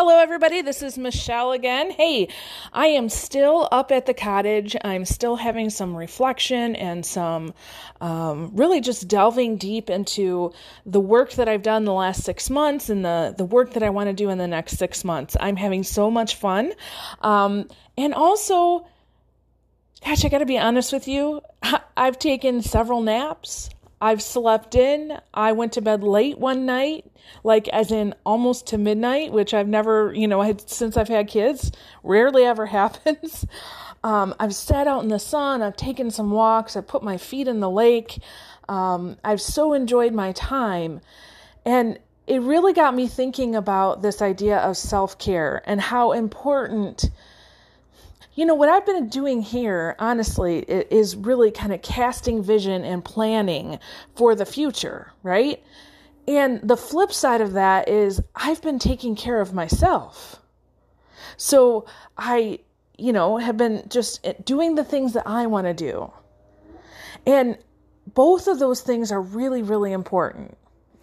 Hello, everybody. This is Michelle again. Hey, I am still up at the cottage. I'm still having some reflection and some um, really just delving deep into the work that I've done the last six months and the, the work that I want to do in the next six months. I'm having so much fun. Um, and also, gosh, I got to be honest with you, I've taken several naps. I've slept in. I went to bed late one night, like as in almost to midnight, which I've never, you know, I had since I've had kids, rarely ever happens. Um, I've sat out in the sun. I've taken some walks. I've put my feet in the lake. Um, I've so enjoyed my time. And it really got me thinking about this idea of self care and how important you know, what I've been doing here, honestly, is really kind of casting vision and planning for the future, right? And the flip side of that is I've been taking care of myself. So I, you know, have been just eh, doing the things that I want to do. And both of those things are really, really important.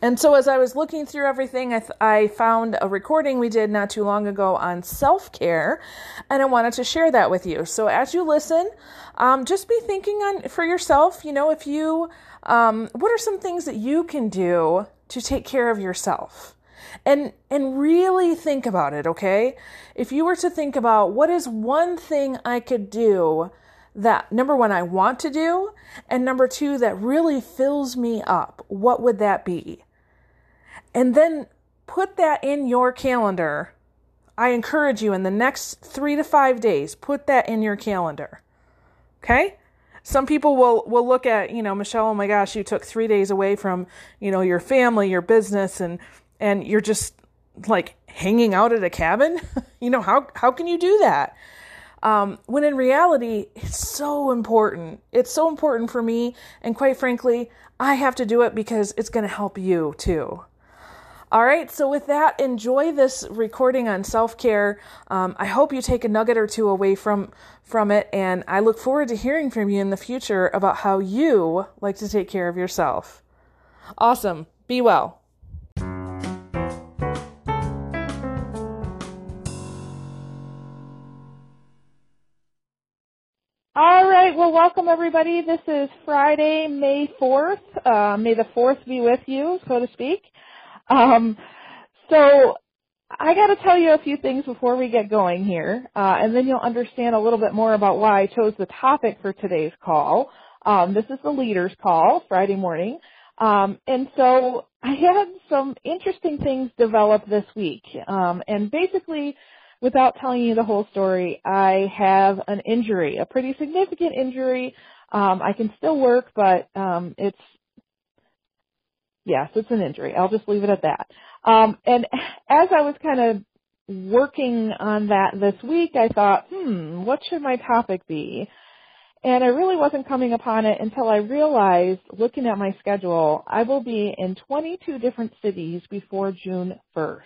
And so, as I was looking through everything, I, th- I found a recording we did not too long ago on self care, and I wanted to share that with you. So, as you listen, um, just be thinking on for yourself. You know, if you, um, what are some things that you can do to take care of yourself? And and really think about it. Okay, if you were to think about what is one thing I could do that number one I want to do, and number two that really fills me up, what would that be? And then put that in your calendar. I encourage you in the next three to five days, put that in your calendar. Okay? Some people will, will look at, you know, Michelle, oh my gosh, you took three days away from, you know, your family, your business, and and you're just like hanging out at a cabin. you know, how how can you do that? Um, when in reality, it's so important. It's so important for me, and quite frankly, I have to do it because it's going to help you too. All right, so with that, enjoy this recording on self care. Um, I hope you take a nugget or two away from from it, and I look forward to hearing from you in the future about how you like to take care of yourself. Awesome. Be well. All right. Well, welcome everybody. This is Friday, May 4th. Uh, may the 4th be with you, so to speak. Um, so I got to tell you a few things before we get going here, uh, and then you'll understand a little bit more about why I chose the topic for today's call. Um, this is the leaders call Friday morning, um, and so I had some interesting things develop this week. Um, and basically, without telling you the whole story, I have an injury, a pretty significant injury. Um, I can still work, but um, it's Yes, it's an injury. I'll just leave it at that. Um, and as I was kind of working on that this week, I thought, hmm, what should my topic be? And I really wasn't coming upon it until I realized, looking at my schedule, I will be in 22 different cities before June 1st.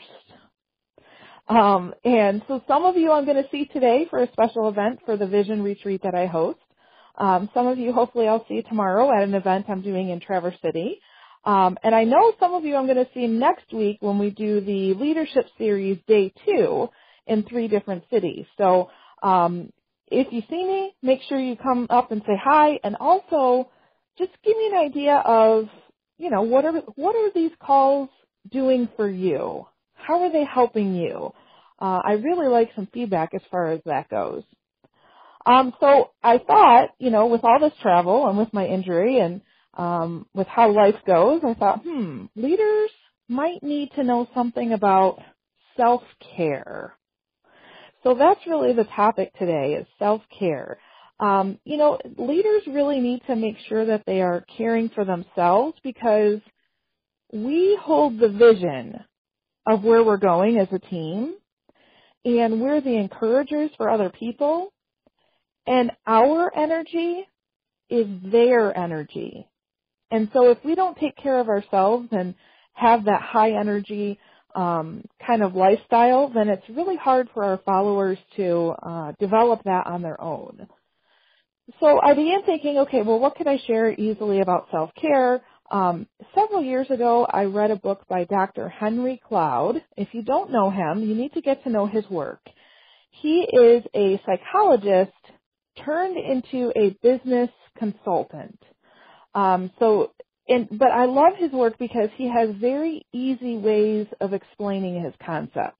Um, and so some of you I'm going to see today for a special event for the Vision Retreat that I host. Um, some of you hopefully I'll see tomorrow at an event I'm doing in Traverse City. Um, and I know some of you I'm going to see next week when we do the leadership series day two in three different cities. So um, if you see me, make sure you come up and say hi, and also just give me an idea of you know what are what are these calls doing for you? How are they helping you? Uh, I really like some feedback as far as that goes. Um, so I thought, you know, with all this travel and with my injury and um, with how life goes, I thought, hmm, leaders might need to know something about self-care. So that's really the topic today is self-care. Um, you know, leaders really need to make sure that they are caring for themselves because we hold the vision of where we're going as a team and we're the encouragers for other people and our energy is their energy. And so if we don't take care of ourselves and have that high energy um, kind of lifestyle, then it's really hard for our followers to uh, develop that on their own. So I began thinking, okay, well, what can I share easily about self-care? Um, several years ago, I read a book by Dr. Henry Cloud. If you don't know him, you need to get to know his work. He is a psychologist turned into a business consultant. Um, so, and, but I love his work because he has very easy ways of explaining his concepts.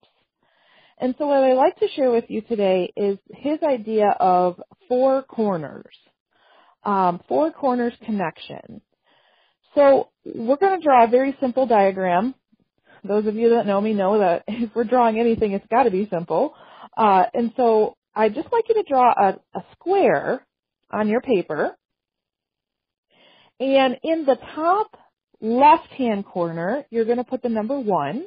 And so what I'd like to share with you today is his idea of four corners, um, four corners connection. So we're going to draw a very simple diagram. Those of you that know me know that if we're drawing anything, it's got to be simple. Uh, and so I'd just like you to draw a, a square on your paper. And in the top left-hand corner, you're going to put the number one.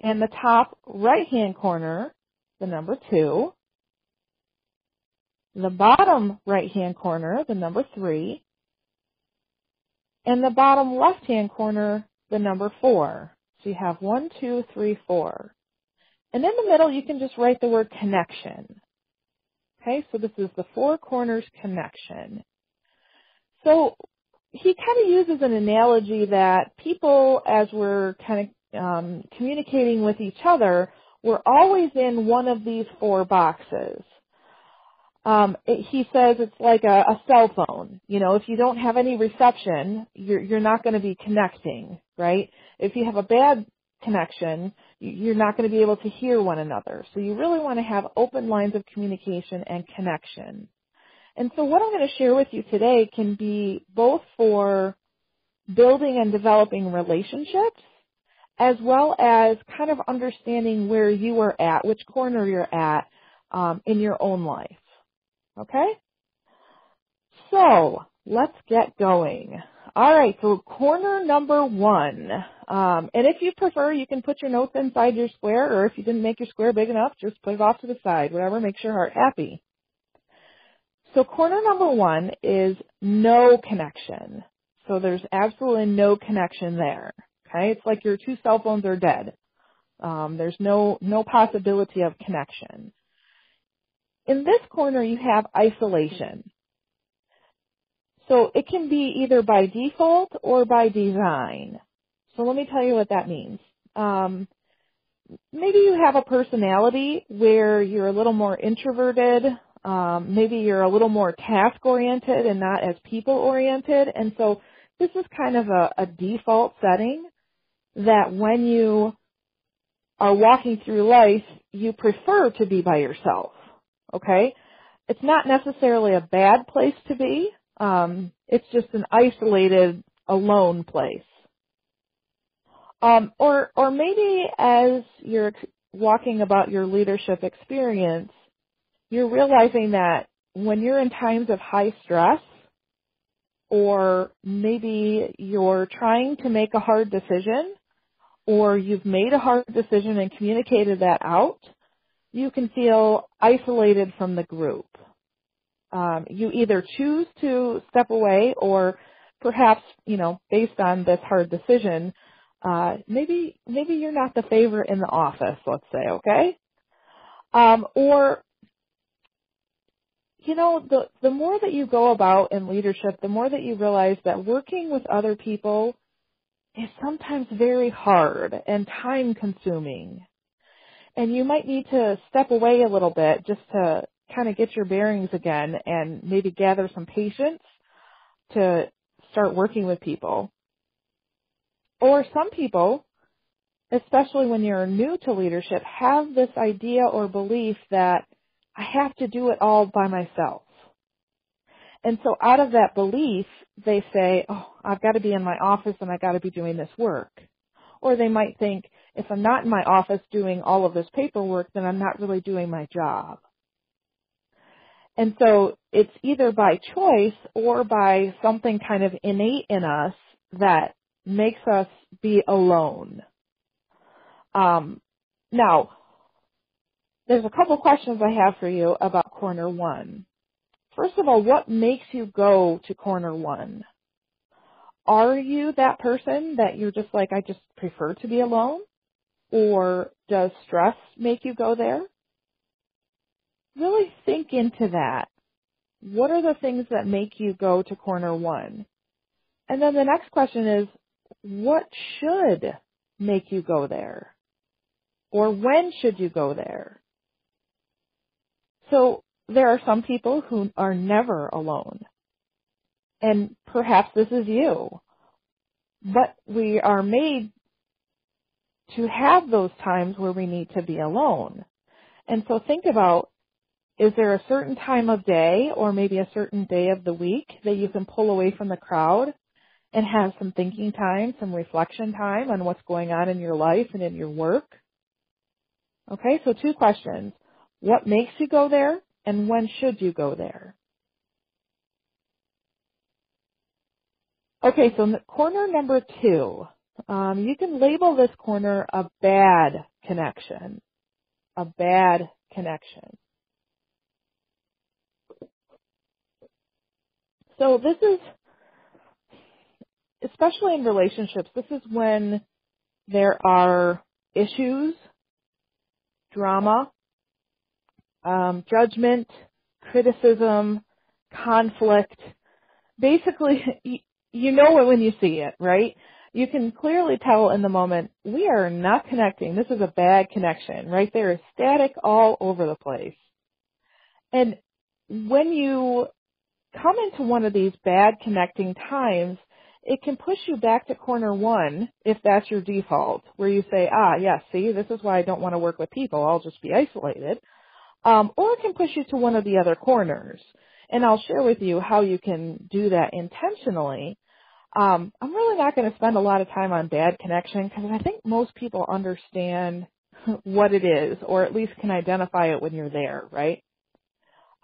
And the top right-hand corner, the number two. The bottom right-hand corner, the number three and the bottom left-hand corner, the number four. So you have one, two, three, four. And in the middle, you can just write the word connection. Okay, so this is the four corners connection. So he kind of uses an analogy that people, as we're kind of um, communicating with each other, we're always in one of these four boxes um, it, he says it's like a, a cell phone. You know, if you don't have any reception, you're, you're not going to be connecting, right? If you have a bad connection, you're not going to be able to hear one another. So you really want to have open lines of communication and connection. And so what I'm going to share with you today can be both for building and developing relationships as well as kind of understanding where you are at, which corner you're at um, in your own life. Okay? So, let's get going. Alright, so corner number one. Um, and if you prefer, you can put your notes inside your square, or if you didn't make your square big enough, just put it off to the side. Whatever makes your heart happy. So corner number one is no connection. So there's absolutely no connection there. Okay, it's like your two cell phones are dead. Um, there's no no possibility of connection. In this corner, you have isolation. So it can be either by default or by design. So let me tell you what that means. Um, maybe you have a personality where you're a little more introverted. Um, maybe you're a little more task oriented and not as people oriented. And so this is kind of a, a default setting that when you are walking through life, you prefer to be by yourself okay? It's not necessarily a bad place to be. Um, it's just an isolated, alone place. Um, or, or maybe as you're walking about your leadership experience, you're realizing that when you're in times of high stress, or maybe you're trying to make a hard decision, or you've made a hard decision and communicated that out, you can feel isolated from the group. Um, you either choose to step away or perhaps, you know, based on this hard decision, uh, maybe, maybe you're not the favorite in the office, let's say, okay? Um, or, you know, the, the more that you go about in leadership, the more that you realize that working with other people is sometimes very hard and time consuming and you might need to step away a little bit just to kind of get your bearings again and maybe gather some patience to start working with people. Or some people, especially when you're new to leadership, have this idea or belief that I have to do it all by myself. And so out of that belief, they say, oh, I've got to be in my office and I've got to be doing this work. Or they might think, if I'm not in my office doing all of this paperwork, then I'm not really doing my job. And so it's either by choice or by something kind of innate in us that makes us be alone. Um, now, there's a couple questions I have for you about corner one. First of all, what makes you go to corner one? Are you that person that you're just like, I just prefer to be alone? Or does stress make you go there? Really think into that. What are the things that make you go to corner one? And then the next question is, what should make you go there? Or when should you go there? So there are some people who are never alone. And perhaps this is you. But we are made to have those times where we need to be alone. And so think about, is there a certain time of day or maybe a certain day of the week that you can pull away from the crowd and have some thinking time, some reflection time on what's going on in your life and in your work? Okay, so two questions. What makes you go there and when should you go there? Okay, so corner number two. Um, you can label this corner a bad connection. A bad connection. So this is, especially in relationships, this is when there are issues, drama, um, judgment, criticism, conflict. Basically, you know it when you see it, right? You can clearly tell in the moment, we are not connecting. This is a bad connection, right? There is static all over the place. And when you come into one of these bad connecting times, it can push you back to corner one if that's your default, where you say, ah, yes, see, this is why I don't want to work with people. I'll just be isolated. Um, or it can push you to one of the other corners. And I'll share with you how you can do that intentionally. Um, I'm really not going to spend a lot of time on bad connection because I think most people understand what it is, or at least can identify it when you're there, right?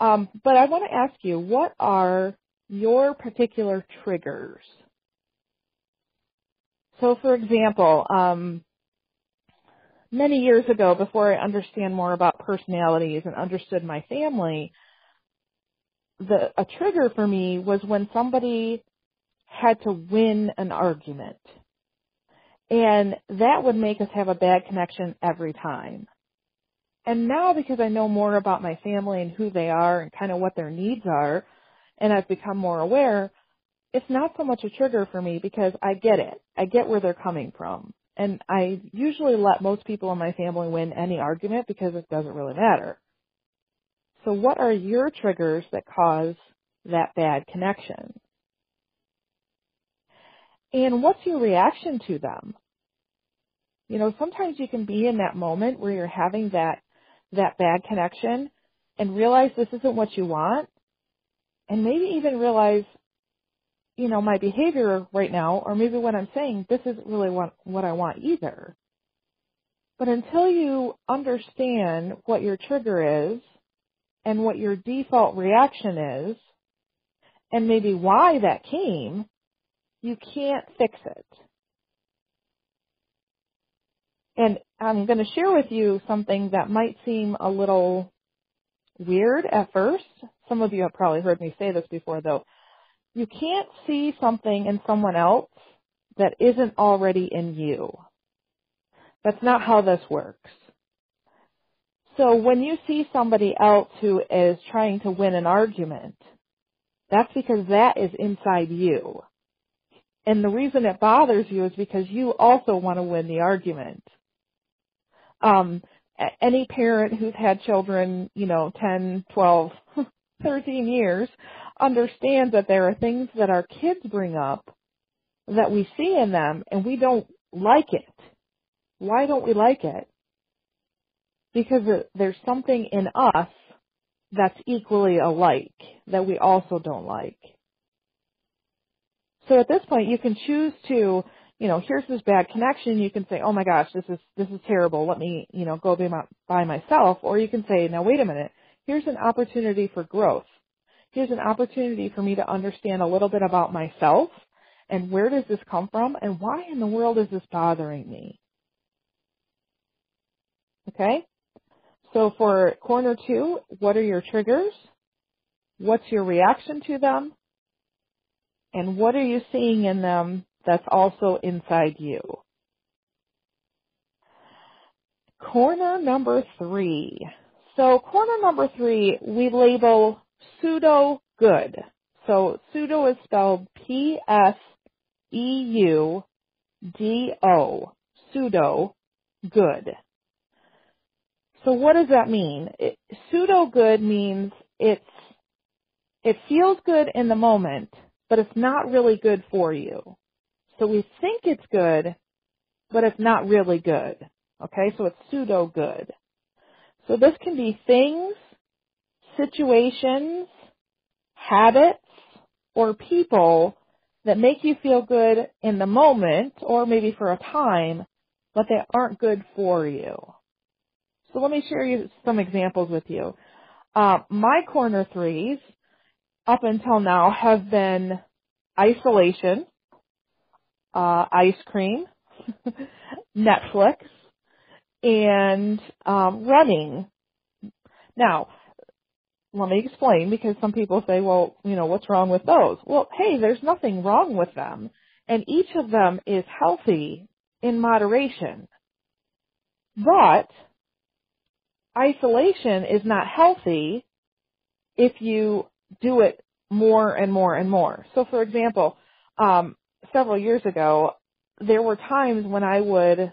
Um, but I want to ask you, what are your particular triggers? So, for example, um, many years ago, before I understand more about personalities and understood my family, the a trigger for me was when somebody had to win an argument. And that would make us have a bad connection every time. And now because I know more about my family and who they are and kind of what their needs are, and I've become more aware, it's not so much a trigger for me because I get it. I get where they're coming from. And I usually let most people in my family win any argument because it doesn't really matter. So what are your triggers that cause that bad connection? And what's your reaction to them? You know, sometimes you can be in that moment where you're having that, that bad connection and realize this isn't what you want and maybe even realize, you know, my behavior right now or maybe what I'm saying, this isn't really what, what I want either. But until you understand what your trigger is and what your default reaction is and maybe why that came, you can't fix it. And I'm going to share with you something that might seem a little weird at first. Some of you have probably heard me say this before though. You can't see something in someone else that isn't already in you. That's not how this works. So when you see somebody else who is trying to win an argument, that's because that is inside you. And the reason it bothers you is because you also want to win the argument. Um, any parent who's had children, you know, 10, 12, 13 years understands that there are things that our kids bring up that we see in them and we don't like it. Why don't we like it? Because there's something in us that's equally alike that we also don't like. So at this point, you can choose to, you know, here's this bad connection. You can say, oh my gosh, this is this is terrible. Let me, you know, go be my, by myself. Or you can say, now wait a minute. Here's an opportunity for growth. Here's an opportunity for me to understand a little bit about myself and where does this come from and why in the world is this bothering me. Okay? So for corner two, what are your triggers? What's your reaction to them? And what are you seeing in them that's also inside you? Corner number three. So corner number three, we label pseudo good. So pseudo is spelled P S E U D O. pseudo, good. So what does that mean? It, pseudo good means it's, it feels good in the moment, but it's not really good for you. So we think it's good, but it's not really good. Okay, so it's pseudo good. So this can be things, situations, habits, or people that make you feel good in the moment or maybe for a time, but they aren't good for you. So let me share you some examples with you. Uh, my corner threes up until now have been isolation, uh, ice cream, Netflix, and um, running. Now, let me explain because some people say, well, you know, what's wrong with those? Well, hey, there's nothing wrong with them. And each of them is healthy in moderation. But isolation is not healthy if you do it more and more and more. So for example, um, several years ago, there were times when I would,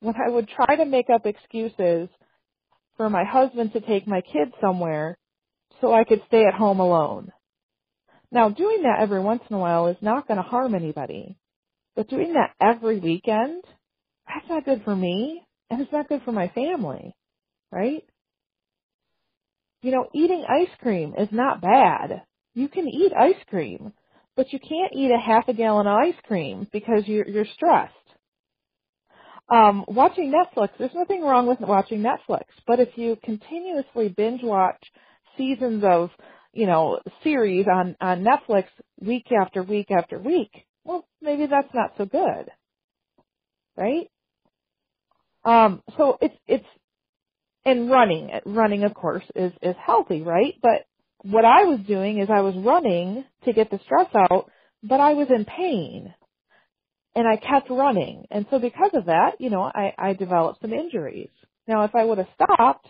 when I would try to make up excuses for my husband to take my kids somewhere so I could stay at home alone. Now doing that every once in a while is not going to harm anybody, but doing that every weekend, that's not good for me and it's not good for my family, right? You know, eating ice cream is not bad. You can eat ice cream, but you can't eat a half a gallon of ice cream because you're, you're stressed. Um, watching Netflix, there's nothing wrong with watching Netflix, but if you continuously binge watch seasons of, you know, series on, on Netflix week after week after week, well, maybe that's not so good. Right? Um, so it's, it's, and running, running of course is, is healthy, right? But what I was doing is I was running to get the stress out, but I was in pain. And I kept running. And so because of that, you know, I, I developed some injuries. Now if I would have stopped,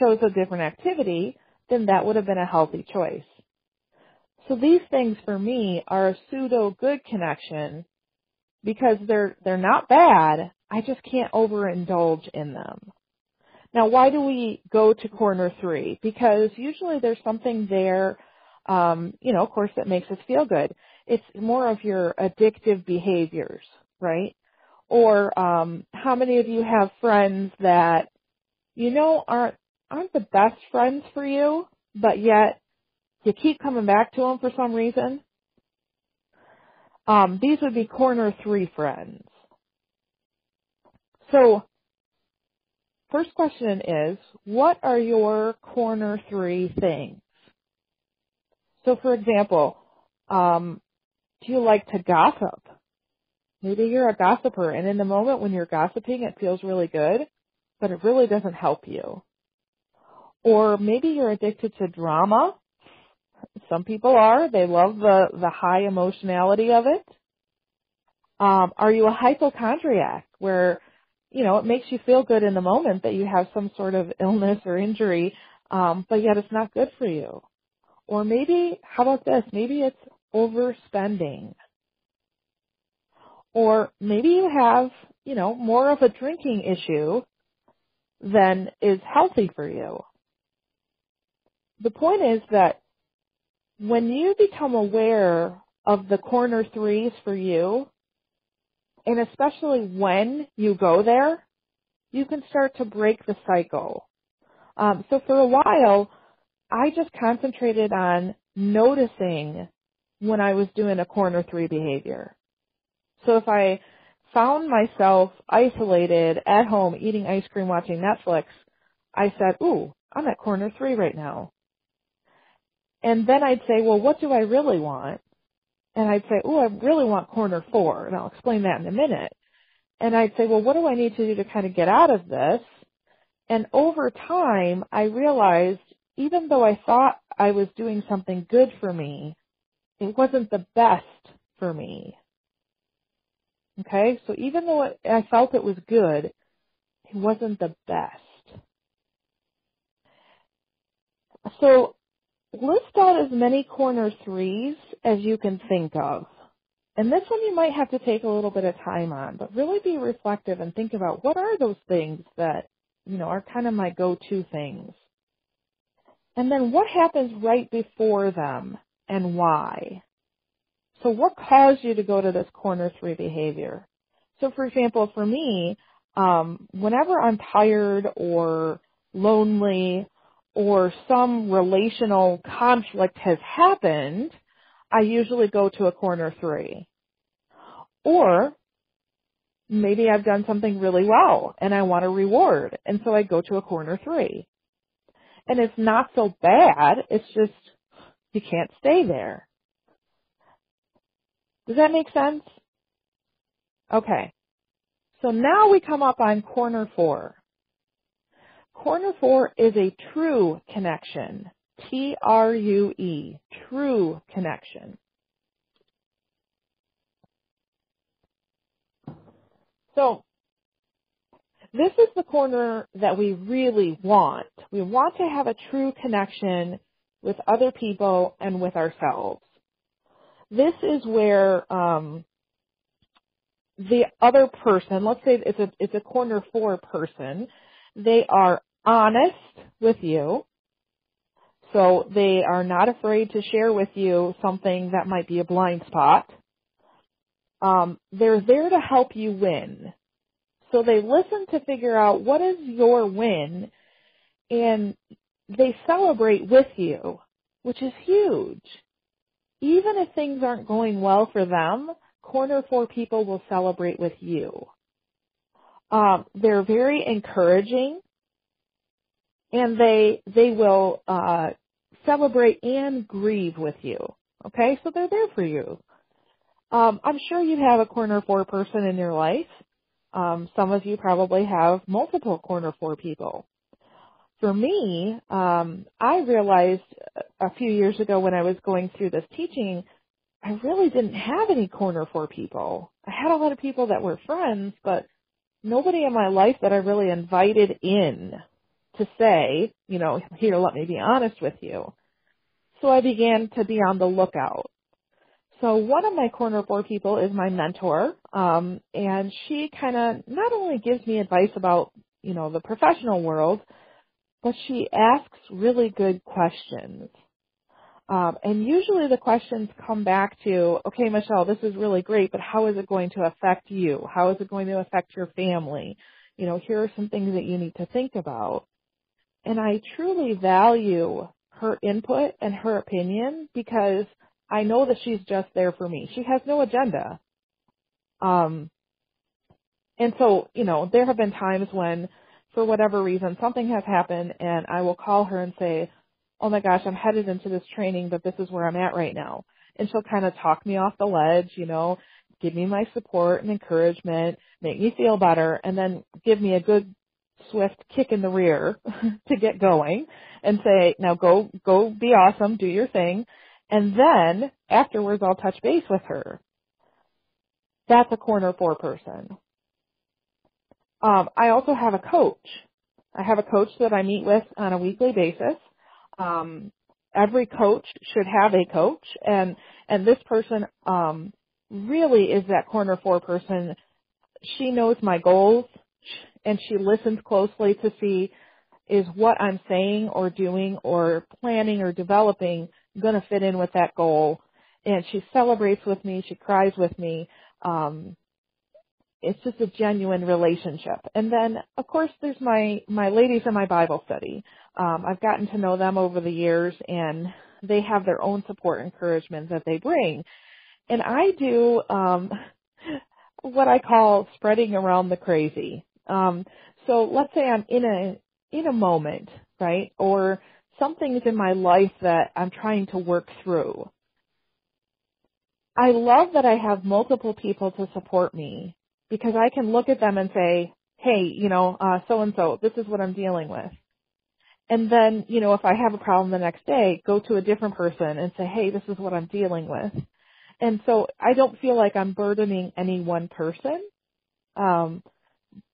chose a different activity, then that would have been a healthy choice. So these things for me are a pseudo good connection because they're, they're not bad. I just can't overindulge in them. Now why do we go to corner three? Because usually there's something there, um, you know, of course that makes us feel good. It's more of your addictive behaviors, right? Or, um, how many of you have friends that, you know, aren't aren't the best friends for you, but yet you keep coming back to them for some reason. Um, these would be corner three friends. So, first question is, what are your corner three things? So, for example, um, do you like to gossip? Maybe you're a gossiper, and in the moment when you're gossiping, it feels really good, but it really doesn't help you. Or maybe you're addicted to drama. Some people are. They love the, the high emotionality of it. Um, are you a hypochondriac where, you know, it makes you feel good in the moment that you have some sort of illness or injury, um, but yet it's not good for you? Or maybe, how about this? Maybe it's overspending. Or maybe you have, you know, more of a drinking issue than is healthy for you the point is that when you become aware of the corner threes for you, and especially when you go there, you can start to break the cycle. Um, so for a while, I just concentrated on noticing when I was doing a corner three behavior. So if I found myself isolated at home eating ice cream watching Netflix, I said, ooh, I'm at corner three right now. And then I'd say, well, what do I really want? And I'd say, oh, I really want corner four, and I'll explain that in a minute. And I'd say, well, what do I need to do to kind of get out of this? And over time, I realized even though I thought I was doing something good for me, it wasn't the best for me. Okay, so even though I felt it was good, it wasn't the best. So list out as many corner threes as you can think of. And this one you might have to take a little bit of time on, but really be reflective and think about what are those things that, you know, are kind of my go-to things. And then what happens right before them and why? So what caused you to go to this corner three behavior? So for example, for me, um, whenever I'm tired or lonely or some relational conflict has happened, I usually go to a corner three. Or maybe I've done something really well and I want a reward and so I go to a corner three. And it's not so bad, it's just you can't stay there. Does that make sense? Okay. So now we come up on corner four. Corner four is a true connection. T-R-U-E, true connection. So, this is the corner that we really want. We want to have a true connection with other people and with ourselves. This is where um, the other person, let's say it's a it's a corner four person, they are honest with you. So they are not afraid to share with you something that might be a blind spot. Um, they're there to help you win. So they listen to figure out what is your win and they celebrate with you, which is huge. Even if things aren't going well for them, corner four people will celebrate with you. Um, they're very encouraging and they they will uh, celebrate and grieve with you. Okay, so they're there for you. Um, I'm sure you have a corner four person in your life. Um, some of you probably have multiple corner four people. For me, um, I realized a few years ago when I was going through this teaching, I really didn't have any corner four people. I had a lot of people that were friends, but nobody in my life that I really invited in to say, you know, here, let me be honest with you. So I began to be on the lookout. So one of my corner four people is my mentor, um, and she kind of not only gives me advice about, you know, the professional world, but she asks really good questions. Um, and usually the questions come back to, okay, Michelle, this is really great, but how is it going to affect you? How is it going to affect your family? You know, here are some things that you need to think about. And I truly value her input and her opinion because I know that she's just there for me. She has no agenda. Um, and so, you know, there have been times when, for whatever reason, something has happened and I will call her and say, oh my gosh, I'm headed into this training, but this is where I'm at right now. And she'll kind of talk me off the ledge, you know, give me my support and encouragement, make me feel better, and then give me a good swift kick in the rear to get going and say, now go, go be awesome, do your thing. And then afterwards I'll touch base with her. That's a corner four person. Um, I also have a coach. I have a coach that I meet with on a weekly basis. Um, every coach should have a coach and, and this person, um, really is that corner four person. She knows my goals and she listens closely to see is what I'm saying or doing or planning or developing going to fit in with that goal. And she celebrates with me. She cries with me. Um, it's just a genuine relationship. And then, of course, there's my my ladies in my Bible study. Um, I've gotten to know them over the years, and they have their own support encouragement that they bring. And I do um, what I call spreading around the crazy. Um, so let's say I'm in a in a moment, right? Or something's in my life that I'm trying to work through. I love that I have multiple people to support me because I can look at them and say, hey, you know, so and so, this is what I'm dealing with. And then, you know, if I have a problem the next day, go to a different person and say, hey, this is what I'm dealing with. And so I don't feel like I'm burdening any one person. Um,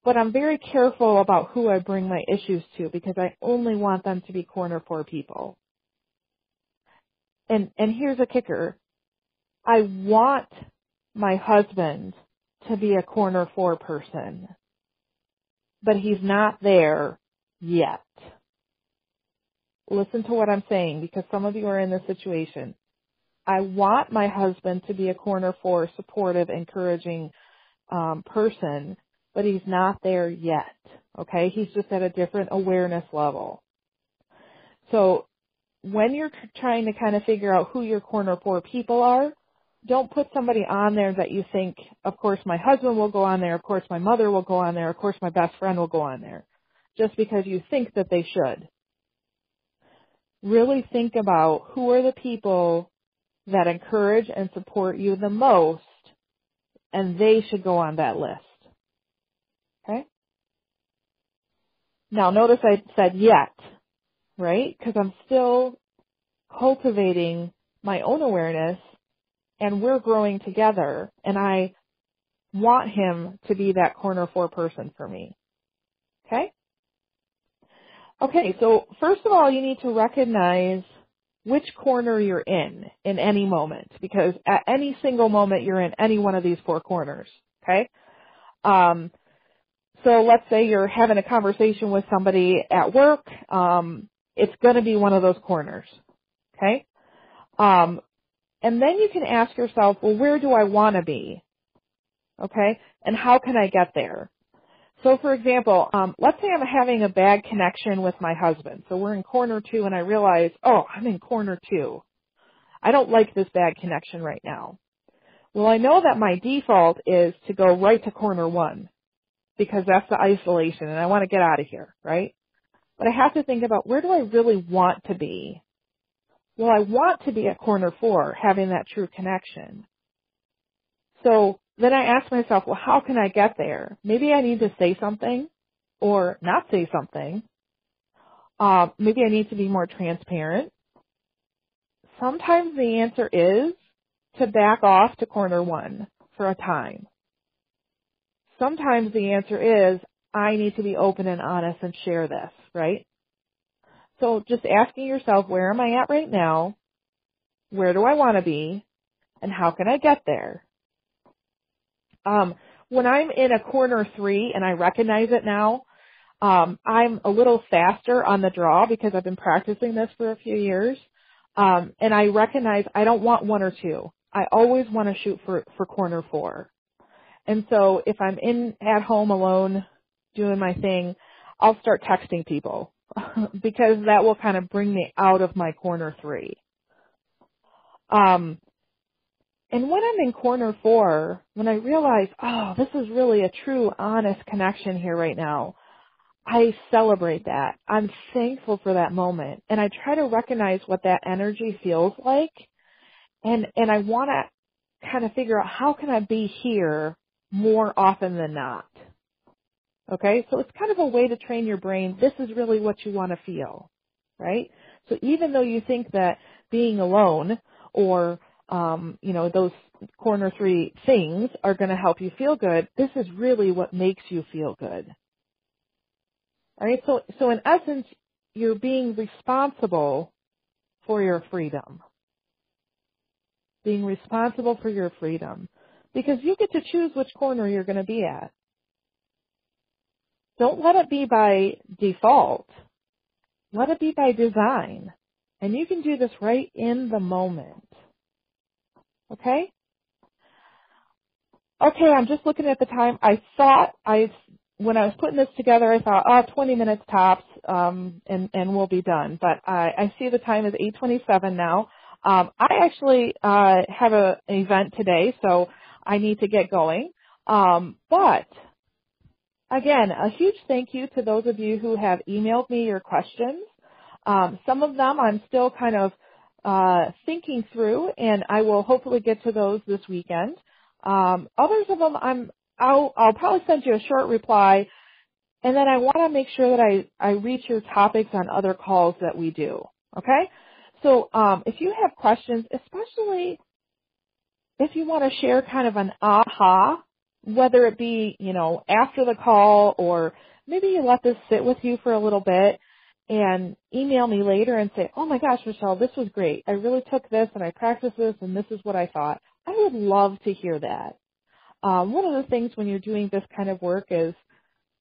but I'm very careful about who I bring my issues to because I only want them to be corner four people. And and here's a kicker. I want my husband to be a corner four person, but he's not there yet. Listen to what I'm saying because some of you are in this situation. I want my husband to be a corner four, supportive, encouraging um, person, but he's not there yet. Okay, he's just at a different awareness level. So when you're trying to kind of figure out who your corner four people are, don't put somebody on there that you think, of course my husband will go on there, of course my mother will go on there, of course my best friend will go on there, just because you think that they should. Really think about who are the people that encourage and support you the most, and they should go on that list. Okay? Now notice I said yet, right? Because I'm still cultivating my own awareness and we're growing together and I want him to be that corner four person for me. Okay? Okay, so first of all, you need to recognize which corner you're in in any moment because at any single moment you're in any one of these four corners. Okay? Um, so let's say you're having a conversation with somebody at work. Um, it's going to be one of those corners. Okay? Um, and then you can ask yourself, well, where do I want to be? Okay? And how can I get there? So for example, um, let's say I'm having a bad connection with my husband. So we're in corner two and I realize, oh, I'm in corner two. I don't like this bad connection right now. Well, I know that my default is to go right to corner one because that's the isolation and I want to get out of here, right? But I have to think about where do I really want to be? Well, I want to be at corner four, having that true connection. So then I ask myself, well, how can I get there? Maybe I need to say something or not say something. Uh, maybe I need to be more transparent. Sometimes the answer is to back off to corner one for a time. Sometimes the answer is I need to be open and honest and share this, right? So just asking yourself, where am I at right now? Where do I want to be? And how can I get there? Um, when I'm in a corner three and I recognize it now, um, I'm a little faster on the draw because I've been practicing this for a few years. Um, and I recognize I don't want one or two. I always want to shoot for, for corner four. And so if I'm in at home alone doing my thing, I'll start texting people because that will kind of bring me out of my corner three. Um, and when I'm in corner four, when I realize, oh, this is really a true, honest connection here right now, I celebrate that. I'm thankful for that moment. And I try to recognize what that energy feels like. And, and I want to kind of figure out how can I be here more often than not. Okay, so it's kind of a way to train your brain. This is really what you want to feel, right? So even though you think that being alone or um, you know those corner three things are going to help you feel good, this is really what makes you feel good. All right, so so in essence, you're being responsible for your freedom. Being responsible for your freedom. Because you get to choose which corner you're going to be at. Don't let it be by default. Let it be by design. And you can do this right in the moment. Okay? Okay, I'm just looking at the time. I thought I, when I was putting this together, I thought, oh, 20 minutes tops, um, and, and we'll be done. But I, I see the time is 8.27 now. Um, I actually, uh, have a, an event today, so I need to get going. Um, but Again, a huge thank you to those of you who have emailed me your questions. Um, some of them I'm still kind of uh, thinking through, and I will hopefully get to those this weekend. Um, others of them I'm I'll, I'll probably send you a short reply, and then I want to make sure that I I reach your topics on other calls that we do. Okay, so um, if you have questions, especially if you want to share kind of an aha whether it be, you know, after the call or maybe you let this sit with you for a little bit and email me later and say, oh my gosh, Michelle, this was great. I really took this and I practiced this and this is what I thought. I would love to hear that. Um, one of the things when you're doing this kind of work is,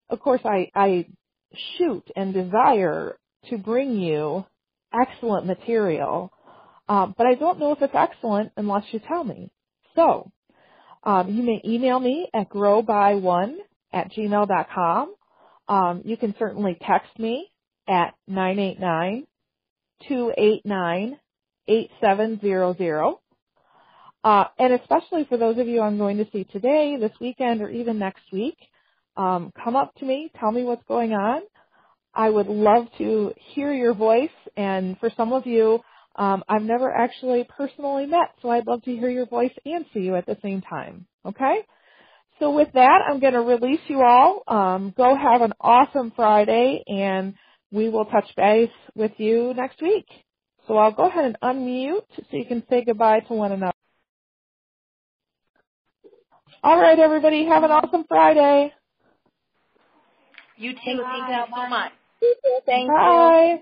of course, I, I shoot and desire to bring you excellent material, um, but I don't know if it's excellent unless you tell me. So, um, you may email me at growby1 at gmail.com. Um, you can certainly text me at 989 289 8700. Uh, and especially for those of you I'm going to see today, this weekend, or even next week, um, come up to me, tell me what's going on. I would love to hear your voice, and for some of you, um, I've never actually personally met, so I'd love to hear your voice and see you at the same time. Okay? So with that, I'm going to release you all. Um, go have an awesome Friday, and we will touch base with you next week. So I'll go ahead and unmute so you can say goodbye to one another. All right, everybody, have an awesome Friday. You too. Thank you so much. Thank Bye. you.